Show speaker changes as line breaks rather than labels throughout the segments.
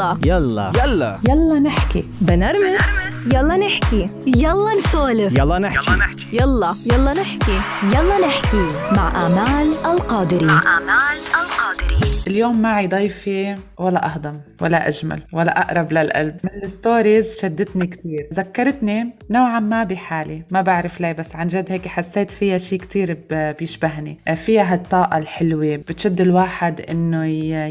يلا.
يلا.
يلا.
يلا نحكي.
بنرمس. يلا نحكي. يلا نسولف.
يلا نحكي.
يلا يلا. نحكي.
يلا نحكي. مع آمال القادري.
آمال القادري.
اليوم معي ضيفة ولا أهضم ولا أجمل ولا أقرب للقلب. من الستوريز شدتني كتير. ذكرتني نوعا ما بحالي. ما بعرف ليه بس عن جد هيك حسيت فيها شي كتير بيشبهني. فيها هالطاقة الحلوة. بتشد الواحد إنه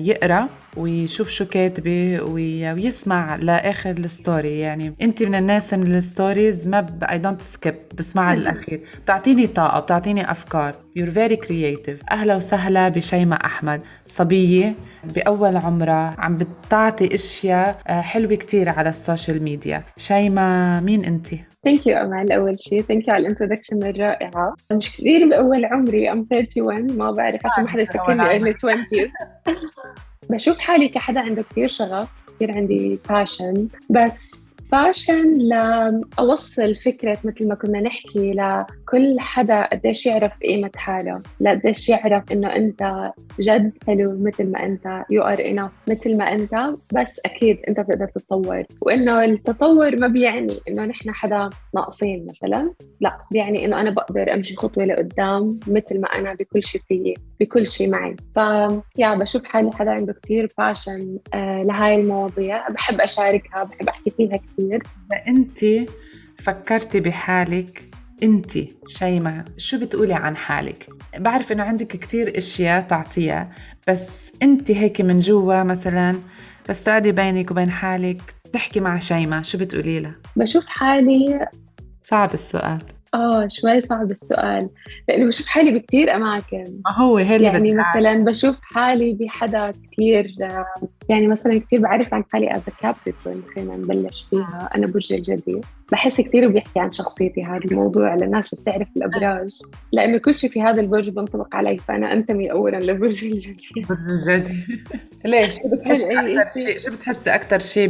يقرأ ويشوف شو كاتبة وي- ويسمع لآخر ال story. يعني أنت من الناس من ال stories ما ب... I don't skip بسمعها للأخير بتعطيني طاقة بتعطيني أفكار. You're very creative. أهلا وسهلا بشيماء أحمد صبية بأول عمرها عم بتعطي أشياء آه، حلوة كتير على السوشيال ميديا. شيماء مين أنت؟
thank you امال أول شيء thank you على ال introduction الرائعة. مش كثير بأول عمري I'm 31 ما بعرف عشان ما حدا يفكرني early 20s بشوف حالي كحدا عنده كثير شغف كثير عندي passion بس passion لأوصل فكرة مثل ما كنا نحكي لكل حدا قديش يعرف قيمة حاله لقديش يعرف إنه أنت جد حلو مثل ما أنت you are enough مثل ما أنت بس أكيد أنت بتقدر تتطور. وإنه التطور ما بيعني إنه نحن حدا ناقصين مثلا لا بيعني إنه أنا بقدر أمشي خطوة لقدام مثل ما أنا بكل شيء فيي بكل شيء معي. ف يا بشوف حالي حدا عنده كتير باشن آه لهاي المواضيع بحب أشاركها بحب أحكي فيها كتير.
إذا أنت فكرتي بحالك أنت شيماء شو بتقولي عن حالك؟ بعرف إنه عندك كتير أشياء تعطيها بس أنت هيك من جوا مثلا بس تقعدي بينك وبين حالك تحكي مع شيماء شو بتقولي لها؟
بشوف حالي
صعب السؤال
آه شوي صعب السؤال لأنه بشوف حالي بكتير أماكن.
ما هو هي اللي
يعني مثلا بشوف حالي بحدا كتير آه، يعني مثلا كتير بعرف عن حالي as Capricorn خلينا نبلش فيها أنا برج الجدي. بحس كتير بيحكي عن شخصيتي هذا الموضوع للناس اللي بتعرف الأبراج. لأنه كل شيء في هذا البرج بينطبق علي فأنا أنتمي اولا لبرج الجدي.
برج الجدي. ليش؟ شو بتحسي أكثر
شيء؟
شو بتحسي أكثر شيء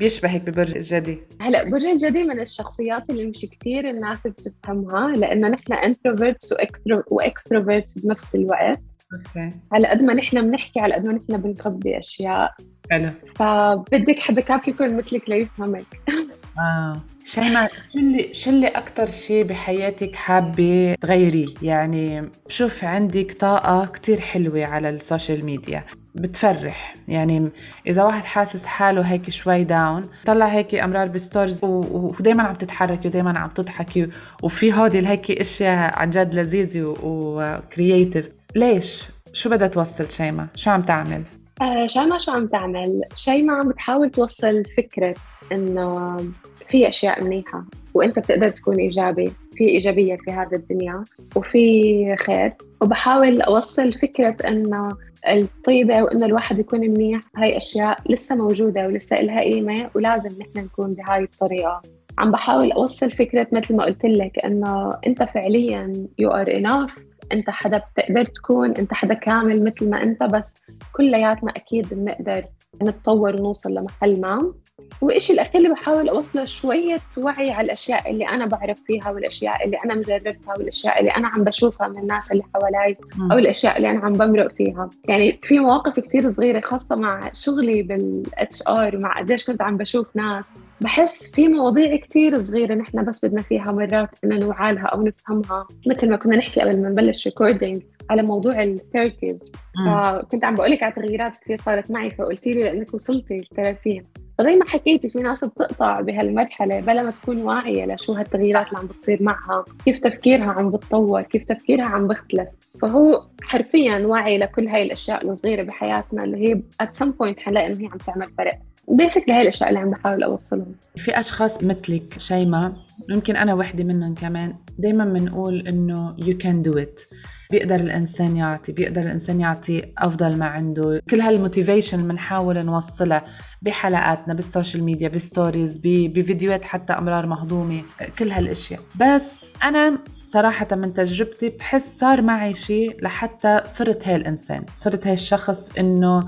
بيشبهك ببرج الجدي؟
هلا برج الجدي من الشخصيات اللي مش كتير الناس بتفهمها لأنه نحن introverts و extroverts بنفس الوقت.
okay.
على قد ما نحن بنحكي على قد ما نحن بنخبي أشياء.
حلو.
فبدك حدا Capricorn مثلك ليفهمك.
آه. شيماء شو اللي شو اللي أكثر شيء بحياتك حابة تغيريه يعني بشوف عندك طاقة كتير حلوة على السوشيال ميديا. بتفرح. يعني إذا واحد حاسس حاله هيك شوي down طلع هيك أمرار ب stories ودائما عم تتحركي ودائما عم تضحكي وفي هودي هيك إشياء عن جد لذيذة و creative ليش؟ شو بدها توصل شيماء؟ شو عم تعمل؟
آه شيماء شو عم تعمل؟ شيماء عم بتحاول توصل فكرة إنه في أشياء منيحة وأنت بتقدر تكون إيجابي في إيجابية في هذا الدنيا وفي خير. وبحاول أوصل فكرة إنه الطيبة وإنه الواحد يكون منيح هاي أشياء لسه موجودة ولسه إلها قيمة ولازم نحن نكون بهاي الطريقة. عم بحاول أوصل فكرة مثل ما قلت لك إنه أنت فعليا you are enough أنت حدا بتقدر تكون أنت حدا كامل مثل ما أنت بس كلياتنا أكيد بنقدر نتطور ونوصل لمحل ما. والشيء الأخير اللي بحاول أوصله شوية وعي على الأشياء اللي أنا بعرف فيها والأشياء اللي أنا مجربتها والأشياء اللي أنا عم بشوفها من الناس اللي حوالي أو الأشياء اللي أنا عم بمرق فيها. يعني في مواقف كتير صغيرة خاصة مع شغلي بال HR ومع قديش كنت عم بشوف ناس بحس في مواضيع كتير صغيرة نحن بس بدنا فيها مرات إنه نوعى لها أو نفهمها. مثل ما كنا نحكي قبل ما نبلش recording على موضوع ال thirties فكنت عم بقول لك على تغييرات كثير صارت معي فقلتي لي لأنك وصلتي ل 30 فزي ما حكيتي في ناس بتقطع بهالمرحلة بلا ما تكون واعية لشو هالتغييرات اللي عم بتصير معها كيف تفكيرها عم بتطور كيف تفكيرها عم بيختلف فهو حرفيا واعي لكل هاي الأشياء الصغيرة بحياتنا اللي هي at some point حنلاقي إنه هي عم تعمل فرق. basically هي الأشياء اللي عم بحاول أوصلهم.
في أشخاص مثلك شيماء يمكن أنا وحدة منهم كمان دائما بنقول إنه you can do it. بيقدر الإنسان يعطي بيقدر الإنسان يعطي أفضل ما عنده. كل هال motivation بنحاول نوصلها بحلقاتنا بالسوشيال ميديا ب stories بفيديوهات حتى أمرار مهضومة كل هالأشياء. بس أنا صراحة من تجربتي بحس صار معي شيء لحتى صرت هاي الإنسان. صرت هاي الشخص إنه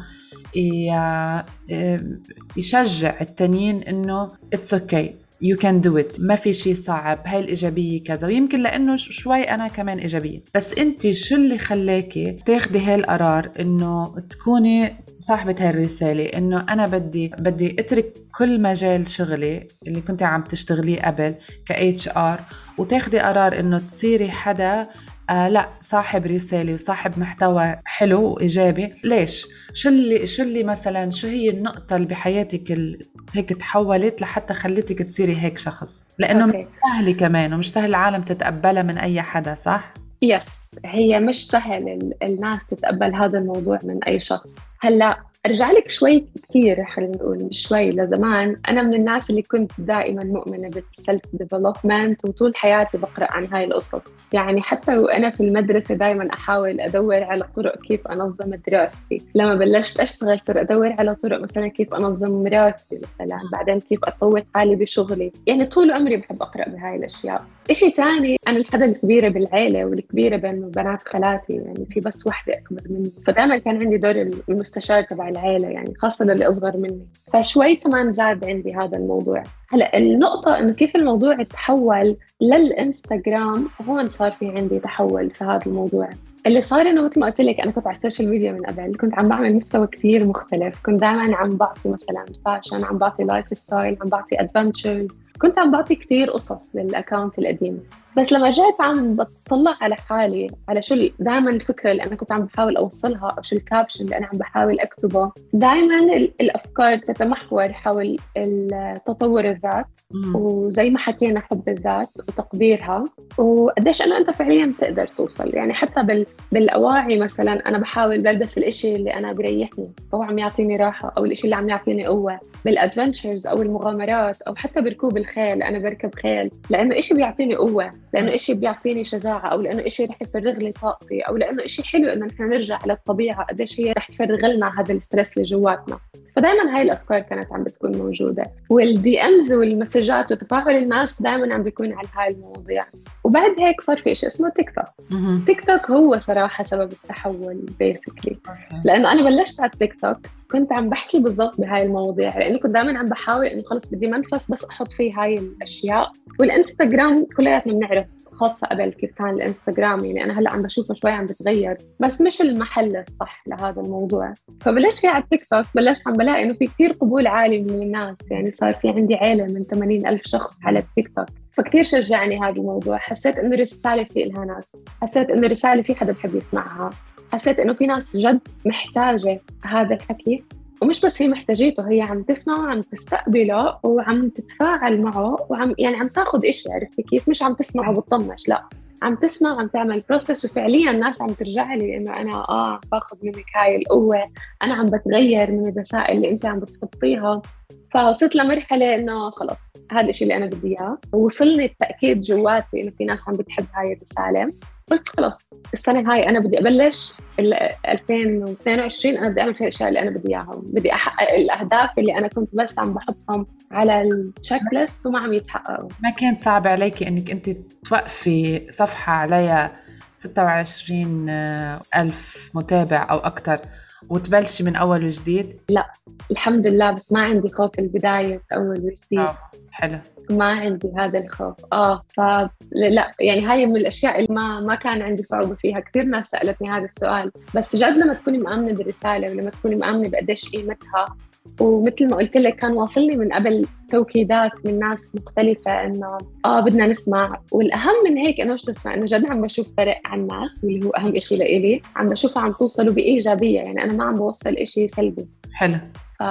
يشجع التانيين إنه اتس أوكي you can do it ما في شيء صعب هاي الإيجابية كذا. ويمكن لأنه شوي أنا كمان إيجابية. بس أنت شو اللي خلاكي تاخدي هاي القرار إنه تكوني صاحبة هاي الرسالة؟ إنه أنا بدي بدي أترك كل مجال شغلي اللي كنت عم تشتغليه قبل ك HR وتاخدي قرار إنه تصيري حدا آه لا صاحب رسالة وصاحب محتوى حلو وإيجابي. ليش؟ شو اللي شو اللي مثلا شو هي النقطة اللي بحياتك اللي هيك تحولت لحتى خلتك تصيري هيك شخص؟ لأنه مش سهله كمان ومش سهل العالم تتقبلها من أي حدا صح؟
يس هي مش سهل الناس تتقبل هذا الموضوع من أي شخص. هلأ أرجع لك شوي كثير خلينا نقول شوي لزمان أنا من الناس اللي كنت دائما مؤمنة بال self development وطول حياتي بقرأ عن هاي القصص. يعني حتى وأنا في المدرسة دائما أحاول أدور على طرق كيف أنظم دراستي. لما بلشت أشتغل صرت أدور على طرق مثلا كيف أنظم راتبي مثلا بعدين كيف أطور حالي بشغلي. يعني طول عمري بحب أقرأ بهاي الأشياء. إشي تاني أنا الحدا الكبيرة بالعيلة والكبيرة بين بنات خالاتي يعني في بس وحدة أكبر مني. فدائما كان عندي دور المستشار تبع العيلة يعني خاصة للي أصغر مني. فشوي كمان زاد عندي هذا الموضوع. هلأ النقطة إنه كيف الموضوع تحول للإنستغرام هون صار في عندي تحول في هذا الموضوع. اللي صار إنه مثل ما قلت لك أنا كنت على السوشيال ميديا من قبل كنت عم بعمل محتوى كثير مختلف. كنت دائما عم بعطي مثلا fashion عم بعطي lifestyle عم بعطي adventures كنت عم بعطي كثير قصص لل account القديم. بس لما جيت عم بطلع على حالي على شو دائما الفكرة اللي أنا كنت عم بحاول أوصلها أو شو ال caption اللي أنا عم بحاول أكتبه دائما الأفكار تتمحور حول تطور الذات. وزي ما حكينا حب الذات وتقديرها. وقديش انه أنت فعليا بتقدر توصل. يعني حتى بال... بالأواعي مثلا أنا بحاول بلبس الإشي اللي أنا بريحني أو عم يعطيني راحة أو الإشي اللي عم يعطيني قوة. بال adventures أو المغامرات أو حتى بركوب الخيل أنا بركب خيل. لأنه إشي بيعطيني قوة. لأنه إشي بيعطيني شجاعة أو لأنه إشي رح يفرغ لي طاقتي أو لأنه إشي حلو إنه نحن نرجع للطبيعة قديش هي رح تفرغ لنا هذا ال stress اللي جواتنا. فدائما هاي الأفكار كانت عم بتكون موجودة. والـ DMs والمسجات وتفاعل الناس دائما عم بيكون على هاي المواضيع. وبعد هيك صار في شيء اسمه TikTok TikTok هو صراحة سبب التحول basically لأنه أنا بلشت على التيك توك كنت عم بحكي بالضبط بهاي المواضيع. لاني كنت دائما عم بحاول إنه خلص بدي منفذ بس أحط فيه هاي الأشياء. والإنستغرام كلياتنا بنعرف خاصة قبل كيف كان الإنستغرام يعني أنا هلأ عم بشوفه شوي عم بتغير بس مش المحل الصح لهذا الموضوع. فبلشت في على التيك توك بلشت عم بلاقي إنه في كتير قبول عالي من الناس يعني صار في عندي عيلة من 80 ألف شخص على التيك توك فكتير شجعني هذا الموضوع. حسيت إنه رسالة في إلها ناس حسيت إنه رسالة في حدا بحب يسمعها حسيت إنه في ناس جد محتاجة هذا الحكي. ومش بس هي محتاجيته هي عم تسمعه وعم تستقبله وعم تتفاعل معه وعم يعني عم تاخذ إشي عرفتي كيف؟ مش عم تسمعه وبتطنش لا. عم تسمع وعم تعمل process وفعليا الناس عم ترجع لي انه أنا آه عم باخذ منك هاي القوة أنا عم بتغير من الرسائل اللي أنت عم بتحطيها. فوصلت لمرحلة إنه خلص هذا الشيء اللي أنا بدي إياه. ووصلني التأكيد جواتي إنه في ناس عم بتحب هاي الرسالة. قلت خلص السنة هاي أنا بدي أبلش 2022 أنا بدي أعمل فيها الأشياء اللي أنا بدي إياها بدي أحقق الأهداف اللي أنا كنت بس عم بحطهم على التشيك ليست وما عم يتحققوا
ما كان صعب عليكي إنك أنت توقفي صفحة عليها 26 ألف متابع أو أكثر وتبلشي من أول وجديد؟
لا الحمد لله بس ما عندي خوف البداية أول وجديد
آه. حلو
ما عندي هذا الخوف. آه فلا يعني هاي من الأشياء اللي ما ما كان عندي صعوبة فيها. كثير ناس سألتني هذا السؤال. بس جد لما تكوني مآمنة بالرساله ولما تكوني مآمنة بقديش قيمتها ومثل ما قلت لك كان واصلني من قبل توكيدات من ناس مختلفة إنه آه بدنا نسمع. والأهم من هيك إنه مش نسمع إنه جد عم بشوف فرق على الناس اللي هو أهم إشي لإلي. عم بشوفها عم توصلوا بإيجابية. يعني أنا ما عم بوصل إشي سلبي.
حلو.
ف...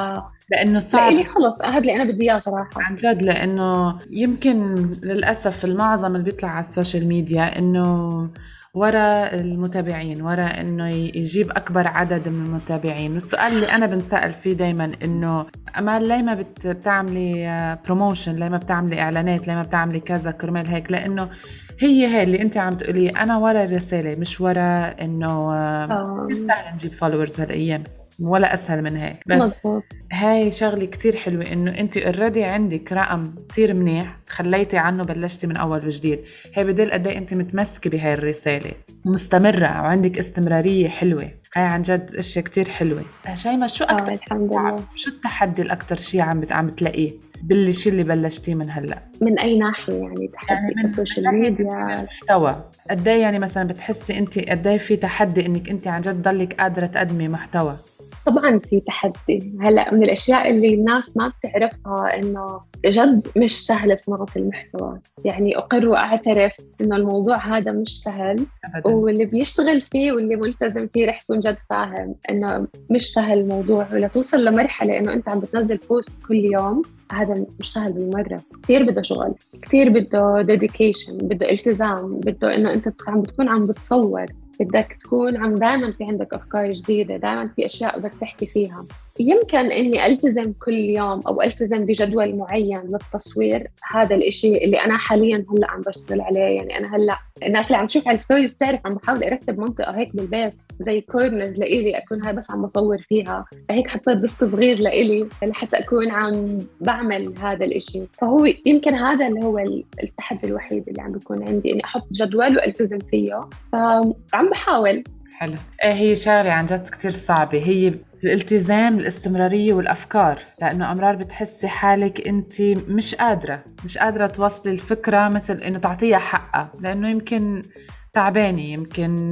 لأنه صعب.
لإلي خلص هذا اللي أنا بدي إياه صراحة.
عن جد لأنه يمكن للأسف المعظم اللي بيطلع على السوشيال ميديا إنه ورا المتابعين ورا إنه يجيب أكبر عدد من المتابعين. والسؤال اللي أنا بنسأل فيه دائما إنه أمل ليه ما بتعملي promotion ليه ما بتعملي إعلانات ليه ما بتعملي كذا كرمال هيك؟ لأنه هي هي اللي أنت عم تقولي أنا ورا الرسالة مش ورا إنه كثير سهل نجيب followers بهالأيام. ولا أسهل من هيك. بس مزبوط. هاي شغلة كتير حلوة إنه أنت already عندك رقم كتير منيح تخليتي عنه بلشتي من أول وجديد. هي بدل قد إيه أنت متمسكة بهاي الرسالة. مستمرة وعندك استمرارية حلوة. هاي عن جد أشياء كتير حلوة. شيماء شو أكثر
الحمد لله.
شو التحدي الاكثر شيء عم عم بتلاقيه؟ بالشيء اللي بلشتيه من هلأ.
من أي ناحية يعني؟ تحدي يعني كسوشيال ميديا
محتوى قد إيه يعني مثلا بتحسي أنت قد إيه في تحدي إنك أنت عن جد ضلك قادرة تقدمي محتوى؟
طبعا في تحدي. هلأ من الأشياء اللي الناس ما بتعرفها إنه جد مش سهل صناعه المحتوى. يعني أقر وأعترف إنه الموضوع هذا مش سهل أبداً. واللي بيشتغل فيه واللي ملتزم فيه رح يكون جد فاهم إنه مش سهل الموضوع ولا توصل لمرحلة إنه أنت عم بتنزل post كل يوم. هذا مش سهل بالمرة. كثير بده شغل كثير بده dedication بده التزام بده إنه أنت عم بتكون عم بتصور. بدك تكون عم دائما في عندك أفكار جديدة دائما في أشياء بدك تحكي فيها. يمكن إني ألتزم كل يوم أو ألتزم بجدول معين للتصوير. هذا الإشي اللي أنا حاليا هلأ عم بشتغل عليه. يعني أنا هلأ الناس اللي عم تشوف على ال stories بتعرف عم بحاول أرتب منطقة هيك بالبيت زي corners لإلي أكون هاي بس عم بصور فيها. هيك حطيت desk صغير لإلي لحتى أكون عم بعمل هذا الإشي. فهو يمكن هذا اللي هو التحدي الوحيد اللي عم بيكون عندي إني أحط جدول وألتزم فيه. فعم بحاول.
حلو. إيه هي شغلة عن جد كثير صعبة. هي الالتزام الاستمرارية والأفكار لأنه أمرار بتحسي حالك أنت مش قادرة مش قادرة توصلي الفكرة مثل أنه تعطيها حقها لأنه يمكن تعبانة يمكن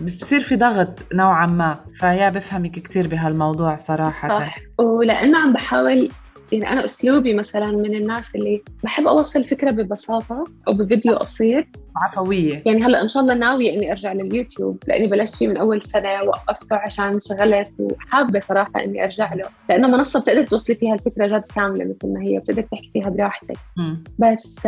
بصير في ضغط نوعا ما فيا بفهمك كتير بهالموضوع صراحة.
صح. ولأنه عم بحاول يعني أنا أسلوبي مثلا من الناس اللي بحب أوصل فكرة ببساطة أو بفيديو قصير
عفوية.
يعني هلا إن شاء الله ناوية إني أرجع لليوتيوب لأني بلشت فيه من أول سنة وقفته عشان انشغلت وحابة صراحة إني أرجع له. لأنه منصة بتقدر توصلي فيها الفكرة جد كاملة مثل ما هي بتقدر تحكي فيها براحتك. م. بس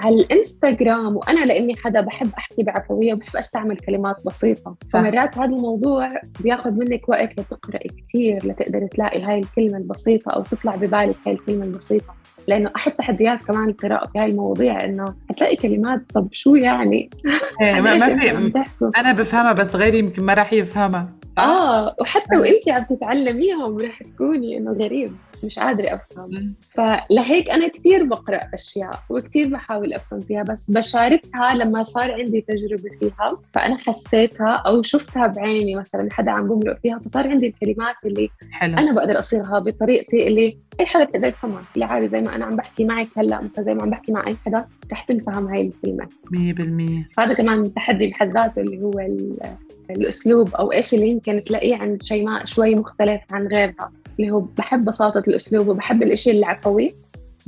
على الإنستغرام وأنا لأني حدا بحب أحكي بعفوية وبحب أستعمل كلمات بسيطة. صح. فمرات هذا الموضوع بياخذ منك وقت لتقرأي كثير لتقدري تلاقي هاي الكلمة البسيطة أو تطلع ببالك هاي الكلمة البسيطة. لأنه احد تحديات كمان القراءة في هاي المواضيع إنه حتلاقي كلمات طب شو يعني؟
إيه، ما, في أنا بفهمها بس غيري يمكن ما راح يفهمها
صح؟ آه وحتى وانت عم تتعلميهم رح تكوني إنه غريب مش قادرة أفهم. فلهيك أنا كثير بقرأ أشياء وكثير بحاول أفهم فيها بس بشاركها لما صار عندي تجربة فيها. فأنا حسيتها أو شفتها بعيني مثلا حدا عم بمرق فيها فصار عندي الكلمات اللي حلو. أنا بقدر أصيغها بطريقتي اللي أي حدا بتقدر يفهمها. اللي عادي زي ما أنا عم بحكي معك هلأ مثلا زي ما عم بحكي مع أي حدا رح تنفهم هاي الكلمة.
100%
هذا كمان تحدي بحد ذاته اللي هو الأسلوب أو إيش اللي يمكن تلاقيه عند شيماء شوي مختلف عن غيرها. اللي هو بحب بساطة الأسلوب وبحب الإشي العفوي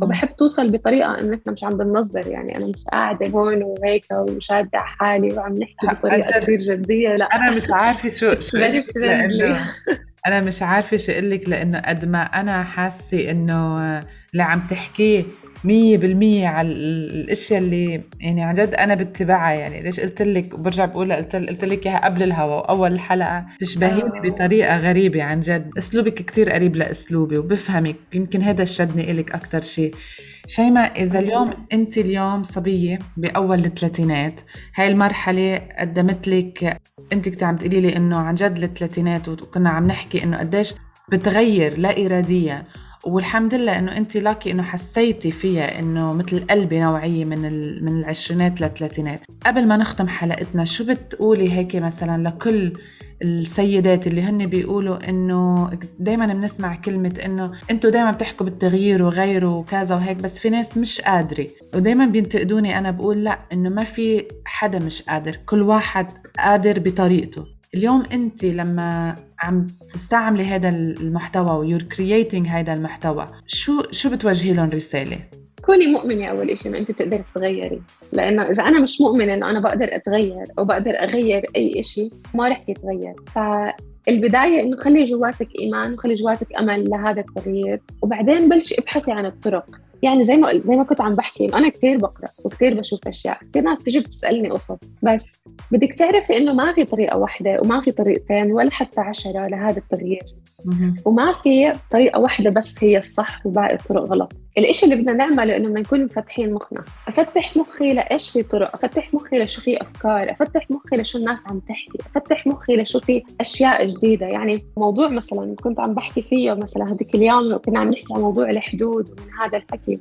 وبحب توصل بطريقة إنه إحنا مش عم بننظر يعني أنا مش قاعدة هون وهيك وشادة على حالي وعم نحكي بطريقة كثير جدية لا.
أنا مش عارفة شو شو أنا مش عارفة شو أقول لك لأنه قد ما أنا حاسة إنه اللي عم تحكيه مية بالمية على الأشياء اللي يعني عن جد أنا بتبعها يعني. ليش قلت لك؟ برجع بقول قلت قلت لك إياها قبل الهوا وأول الحلقة تشبهيني آه. بطريقة غريبة عن جد. أسلوبك كتير قريب لأسلوبي وبفهمك. يمكن هذا شدني إلك أكثر شيء. شيماء إذا اليوم أنت اليوم صبية بأول الثلاثينات هاي المرحلة قدمت لك أنت كنت عم تقولي لي إنه عن جد الثلاثينات وكنا عم نحكي إنه قديش بتغير لا إراديا والحمد لله إنه أنت لاكي إنه حسيتي فيها إنه مثل قلبي نوعية من من العشرينات للثلاثينات. قبل ما نختم حلقتنا شو بتقولي هيك مثلا لكل السيدات اللي هن بيقولوا إنه دائما بنسمع كلمة إنه أنتم دائما بتحكوا بالتغيير وغيره وكذا وهيك بس في ناس مش قادرة. ودائما بينتقدوني أنا بقول لأ إنه ما في حدا مش قادر. كل واحد قادر بطريقته. اليوم انت لما عم تستعملي هذا المحتوى و you're creating هذا المحتوى شو شو بتوجهي لهم رسالة؟
كوني مؤمنة أول شيء إنه أنت بتقدري تغيري لأنه إذا أنا مش مؤمنة إنه أنا بقدر أتغير أو بقدر أغير أي شيء ما رح يتغير. فالبداية إنه خلي جواتك إيمان وخلي جواتك أمل لهذا التغيير وبعدين بلشي ابحثي عن الطرق. يعني زي ما زي ما كنت عم بحكي أنا كثير بقرأ وكثير بشوف أشياء كثير ناس تيجي بتسالني قصص. بس بدك تعرفي إنه ما في طريقة واحدة وما في طريقتين ولا حتى عشرة لهذا التغيير. وما في طريقة واحدة بس هي الصح وباقي الطرق غلط. الإشي اللي بدنا نعمله إنه بدنا نكون مفتحين مخنا. أفتح مخي لإيش في طرق؟ أفتح مخي لشو في أفكار؟ أفتح مخي لشو الناس عم تحكي؟ أفتح مخي لشو في أشياء جديدة؟ يعني موضوع مثلا كنت عم بحكي فيه مثلا هذيك اليوم كنا عم نحكي عن موضوع الحدود ومن هذا الحكي.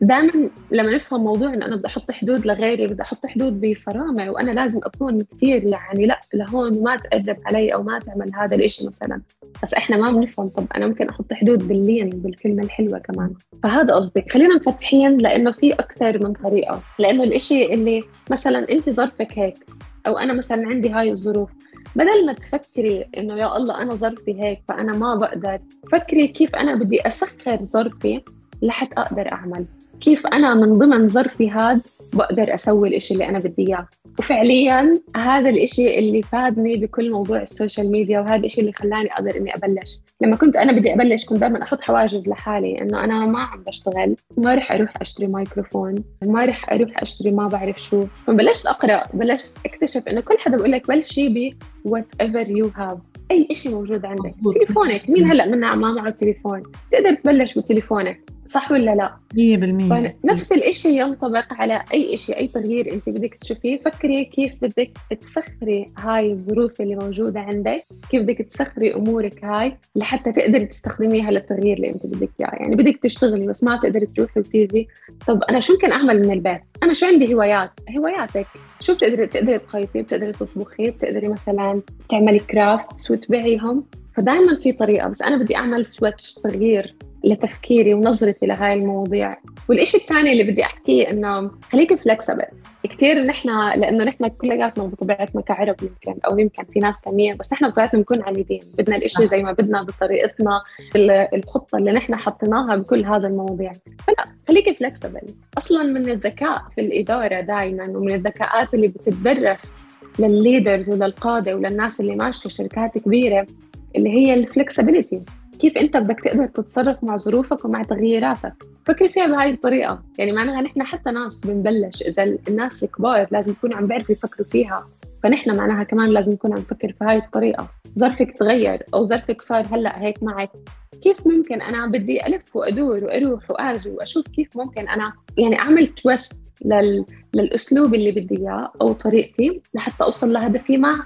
دائما لما نفهم موضوع إنه أنا بدي أحط حدود لغيري بدي أحط حدود بصرامة وأنا لازم أكون كثير يعني لا لهون ما تقرب علي أو ما تعمل هذا الإشي مثلا. بس إحنا ما بنفهم طب أنا ممكن أحط حدود باللين بالكلمة الحلوة كمان. فهذا قصدي. خلينا مفتحين لإنه في أكثر من طريقة. لإنه الإشي اللي مثلا أنت ظرفك هيك أو أنا مثلا عندي هاي الظروف بدل ما تفكري إنه يا الله أنا ظرفي هيك فأنا ما بقدر فكري كيف أنا بدي أسخر ظرفي لحتى أقدر أعمل. كيف أنا من ضمن ظرفي هذا بقدر أسوي الإشي اللي أنا بدي إياه. وفعليا هذا الإشي اللي فادني بكل موضوع السوشيال ميديا وهذا الإشي اللي خلاني أقدر إني أبلش. لما كنت أنا بدي أبلش كنت دائما أحط حواجز لحالي إنه أنا ما عم بشتغل ما رح أروح أشتري مايكروفون ما رح أروح أشتري ما بعرف شو. فبلشت أقرأ بلشت أكتشف إنه كل حدا بقول لك بلشي whatever you have أي شيء موجود عندك. مزبوط. تليفونك. مين هلأ منا ما معه تليفون؟ تقدر تبلش بتليفونك. صح ولا لا؟
100%
نفس الشيء ينطبق على أي شيء أي تغيير أنت بدك تشوفيه. فكري كيف بدك تسخري هاي الظروف اللي موجودة عندك. كيف بدك تسخري أمورك هاي لحتى تقدري تستخدميها للتغيير اللي أنت بدك إياه. يعني بدك تشتغلي بس ما تقدري تروحي وتيجي. طب أنا شو ممكن أعمل من البيت؟ أنا شو عندي هوايات؟ هواياتك. شو بتقدري تقدري تخيطي؟ بتقدري تطبخي؟ بتقدري مثلا تعملي crafts وتبيعيهم. فدائما في طريقة بس أنا بدي أعمل switch تغيير لتفكيري ونظرتي لهاي المواضيع. والإشي الثاني اللي بدي أحكيه إنه خليكي flexible كثير نحن لأنه نحن كلياتنا بطبيعتنا كعرب يمكن أو يمكن في ناس ثانية بس نحن بطبيعتنا بنكون عنيدين. بدنا الإشي زي ما بدنا بطريقتنا الخطة اللي نحن حطيناها بكل هذا المواضيع. فلا خليكي flexible أصلا من الذكاء في الإدارة دائما ومن الذكاءات اللي بتدرس للل leaders وللقادة وللناس اللي ماشية شركات كبيرة اللي هي ال flexibility كيف أنت بدك تقدر تتصرف مع ظروفك ومع تغييراتك؟ فكر فيها بهاي الطريقة. يعني معناها نحن حتى ناس بنبلش إذا الناس الكبار لازم يكونوا عم بيعرفوا يفكروا فيها. فنحن معناها كمان لازم نكون عم نفكر في هاي الطريقة. ظرفك تغير أو ظرفك صار هلأ هيك معك. كيف ممكن أنا بدي ألف وأدور وأروح واجي وأشوف كيف ممكن أنا يعني أعمل تويست لل... للأسلوب اللي بدي إياه أو طريقتي لحتى أوصل لهدفي مع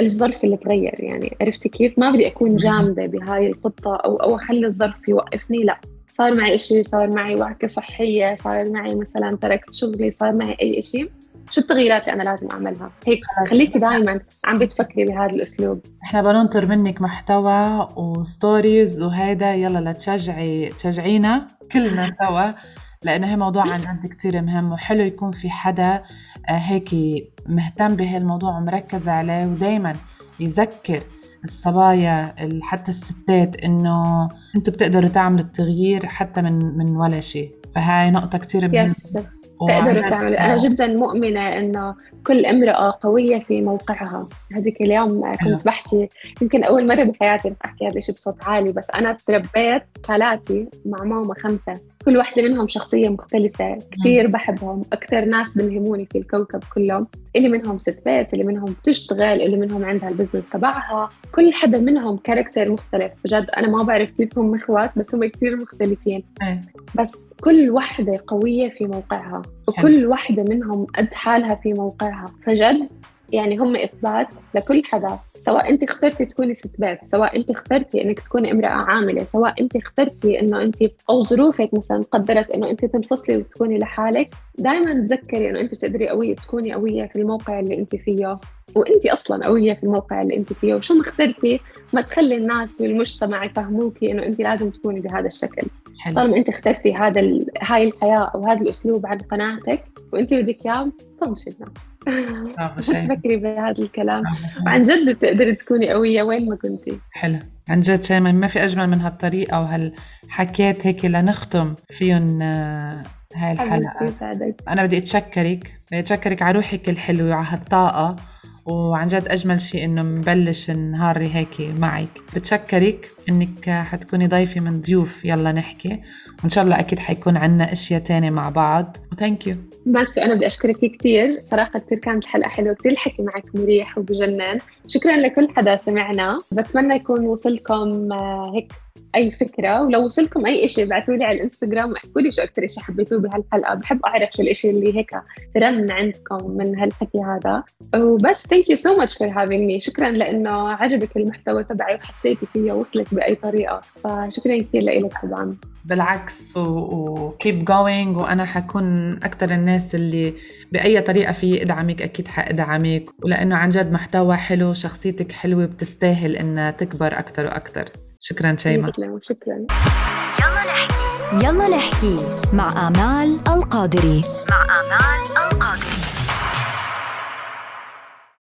الظرف اللي تغير. يعني عرفتي كيف؟ ما بدي أكون جامدة بهاي الخطة أو أو أخلي الظرف يوقفني لا. صار معي إشي صار معي وعكة صحية صار معي مثلا تركت شغلي صار معي أي شيء شو التغييرات اللي أنا لازم أعملها؟ هيك خليكي دائما عم بتفكري بهذا الأسلوب.
إحنا بننطر منك محتوى وستوريز وهيدا. يلا لتشجعي تشجعينا كلنا سوا لأنه هي موضوع عن جد كتير مهم وحلو يكون في حدا آه، هيك مهتم بهالموضوع ومركز عليه ودايما يذكر الصبايا حتى الستات إنه أنتم بتقدروا تعملوا التغيير حتى من من ولا شيء. فهاي نقطة كثير مهمة.
تقدروا تعملوا أنا جدا مؤمنة إنه كل امرأة قوية في موقعها. هذيك اليوم كنت بحكي يمكن أول مرة بحياتي رح أحكي هذا الشيء بصوت عالي بس أنا تربيت خالاتي مع ماما خمسة. كل واحدة منهم شخصية مختلفة كثير بحبهم أكثر ناس بلهموني في الكوكب كله اللي منهم ست بيت اللي منهم بتشتغل اللي منهم عندها ال business تبعها كل حدا منهم character مختلف. بجد أنا ما بعرف كيف هم إخوات بس هم كثير مختلفين. إيه. بس كل واحدة قوية في موقعها وكل واحدة منهم قد حالها في موقعها. فجد يعني هم إثبات لكل حدا سواء أنت اخترتي تكوني ست بيت سواء أنت اخترتي أنك تكوني امرأة عاملة سواء أنت اخترتي أنه أنت أو ظروفك مثلا قدرت أنه أنت تنفصلي وتكوني لحالك دائما تذكري أنه أنت بتقدري قوية تكوني قوية في الموقع اللي أنت فيه وأنت أصلا قوية في الموقع اللي أنت فيه وشو ما اخترتي ما تخلي الناس والمجتمع يفهموكي إنه أنت لازم تكوني بهذا الشكل. حلو. طالما انت اخترتي هذا ال... هاي الحياة أو هذا الأسلوب عن قناعتك وانت بدك إياه طنشي الناس. تفكري بهذا الكلام. وعن جد بتقدري تكوني قوية وين ما كنتي.
حلو. عن جد شيماء ما في أجمل من هالطريقة وهالحكيات هيك لنختم فيهم آه، هاي الحلقة. أنا بدي أتشكرك بدي أتشكرك على روحك الحلوة وعلى هالطاقة. وعن جد أجمل شيء إنه مبلش نهاري هيك معك. بتشكرك إنك حتكوني ضيفة من ضيوف. يلا نحكي. وإن شاء الله أكيد حيكون عنا أشياء تانية مع بعض. و thank you
بس أنا بدي أشكرك كثير صراحة كثير كانت الحلقة حلوة. كثير الحكي معك مريح وبجنن. شكرا لكل حدا سمعنا. بتمنى يكون وصلكم آه، هيك أي فكرة ولو وصلكم أي شيء ابعثوا لي على الإنستغرام واحكوا لي شو أكثر شيء حبيتوه بهالحلقة. بحب أعرف شو الشيء اللي هيك ترن عندكم من هالحكي هذا. وبس thank you so much for having me شكرا لأنه عجبك المحتوى تبعي وحسيتي فيه وصلك بأي طريقة. فشكرا كثير لك طبعا.
بالعكس و keep going وأنا حكون أكثر الناس اللي بأي طريقة في إدعمك أكيد حإدعمك. ولأنه عن جد محتوى حلو شخصيتك حلوة بتستاهل إنها تكبر أكثر وأكثر. شكرا شيماء.
شكرا.
يلا نحكي. يلا نحكي مع آمال القادري. مع آمال